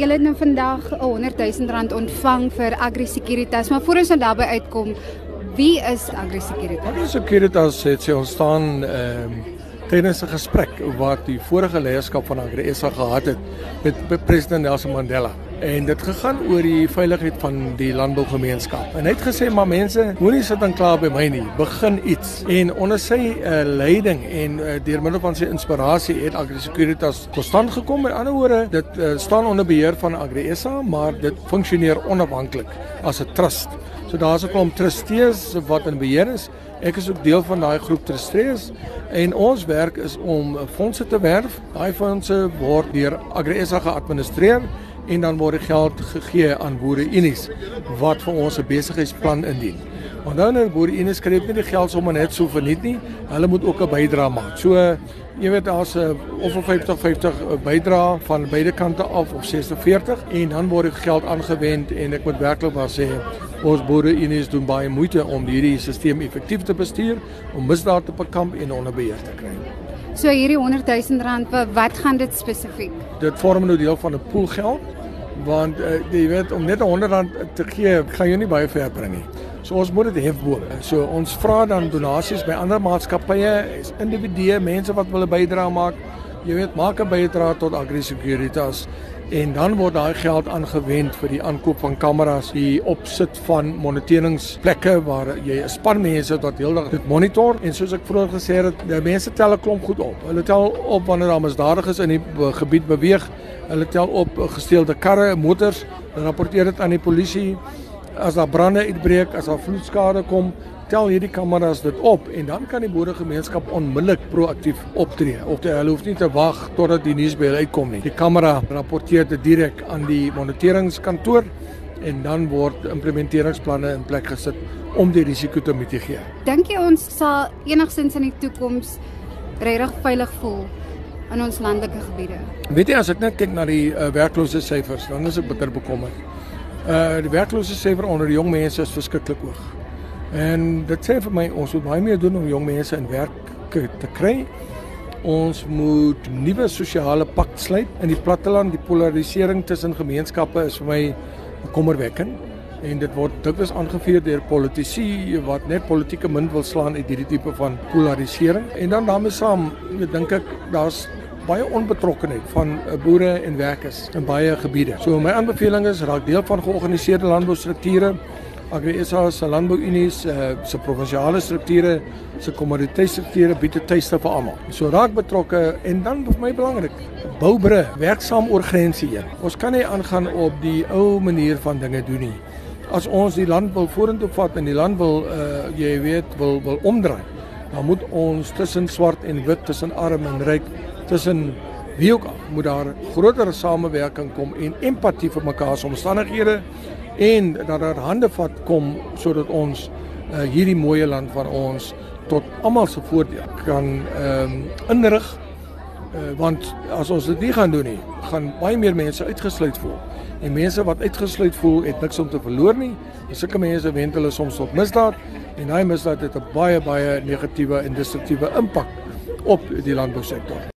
Julle het nou vandag 'n 100 000 rand ontvang vir Agri Securitas, maar voor ons nou daarby uitkom, wie is Agri Securitas? Agri Securitas het sy ontstaan ehm um, tydens 'n gesprek wat die vorige leierskap van Agri SA gehad het met president Nelson Mandela. En dit gegaan oor die veiligheid van die landbougemeenskap. En hy het gesê maar mense, moenie sit en kla by my nie. Begin iets. En onder sy uh, leiding en uh, deur middel van sy inspirasie het Agri Securitas tot stand gekom. Met ander woorde, dit uh, staan onder beheer van Agri SA, maar dit funksioneer onafhanklik as 'n trust. So daar's 'n klomp trustees wat in beheer is. Ek is ook deel van daai groep trustees en ons werk is om fondse te werf. Daai fondse word deur Agri SA geadministreer en dan word die geld gegee aan boere unies wat vir ons 'n besigheidsplan indien. Want nou boere unies kry nie die geld sommer net so verniet nie. Hulle moet ook 'n bydrae maak. So jy weet daar's 'n of 50 50 bydrae van beide kante af of 60 40 en dan word die geld aangewend en ek moet werklik maar sê ons boere unies doen baie moeite om hierdie stelsel effektief te bestuur, om misdaad te bekamp en onder beheer te kry. So hierdie 100 000 rand, wat gaan dit spesifiek? Dit vorm nou deel van 'n poolgeld want uh, jy weet om net 100 rand te gee, gaan jy nie baie ver bring nie. So ons moet dit hef bo. So ons vra dan donasies by ander maatskappye, individue, mense wat wil 'n bydrae maak. Jy weet, maak 'n bydrae tot Agri Securitas en dan word daai geld aangewend vir die aankoop van kameras, die opsit van moniteringsplekke waar jy 'n span mense wat heeldag dit monitor en soos ek vroeër gesê het, die mense tel 'n klomp goed op. Hulle tel op wanneer daar misdadigers in die gebied beweeg. Hulle tel op gesteelde karre, motors, rapporteer dit aan die polisie. As daar brande uitbreek, as daar vloedskade kom, tel hierdie kameras dit op en dan kan die boeregemeenskap onmiddellik proaktief optree. Of die, hulle hoef nie te wag totdat die nuus by hulle uitkom nie. Die kamera rapporteer dit direk aan die moniteringskantoor en dan word implementeringsplanne in plek gesit om die risiko te mitigeer. Dink jy ons sal enigsins in die toekoms regtig veilig voel in ons landelike gebiede? Weet jy as ek net kyk na die uh, werkloose syfers, dan is ek bitter bekommerd. Uh die werkloose syfer onder die jong mense is verskriklik hoog. En dit sê vir my ons moet baie meer doen om jong mense in werk te kry. Ons moet nuwe sosiale pak sluit in die platteland. Die polarisering tussen gemeenskappe is vir my kommerwekkend en dit word dikwels aangevuur deur politici wat net politieke munt wil slaan uit hierdie tipe van polarisering. En dan daarmee saam, ek dink ek daar's baie onbetrokkenheid van boere en werkers in baie gebiede. So my aanbeveling is raak deel van georganiseerde landboustrukture Agri SA se landbouunie se uh, se provinsiale strukture, se kommoditeitsstrukture bied 'n tuiste vir almal. So raak betrokke en dan vir my belangrik, bou bru, werk saam oor grense heen. Ons kan nie aangaan op die ou manier van dinge doen nie. As ons die land wil vorentoe vat en die land wil uh jy weet wil wil omdraai, dan moet ons tussen swart en wit, tussen arm en ryk, tussen wie ook al moet daar groter samewerking kom en empatie vir mekaar se omstandighede en dat daar hande vat kom sodat ons uh, hierdie mooi land van ons tot almal se voordeel kan ehm um, inrig uh, want as ons dit nie gaan doen nie gaan baie meer mense uitgesluit voel. En mense wat uitgesluit voel het niks om te verloor nie. En sulke mense wend hulle soms tot misdaad. En daai misdaad het 'n baie baie negatiewe en destruktiewe impak op die landbousektor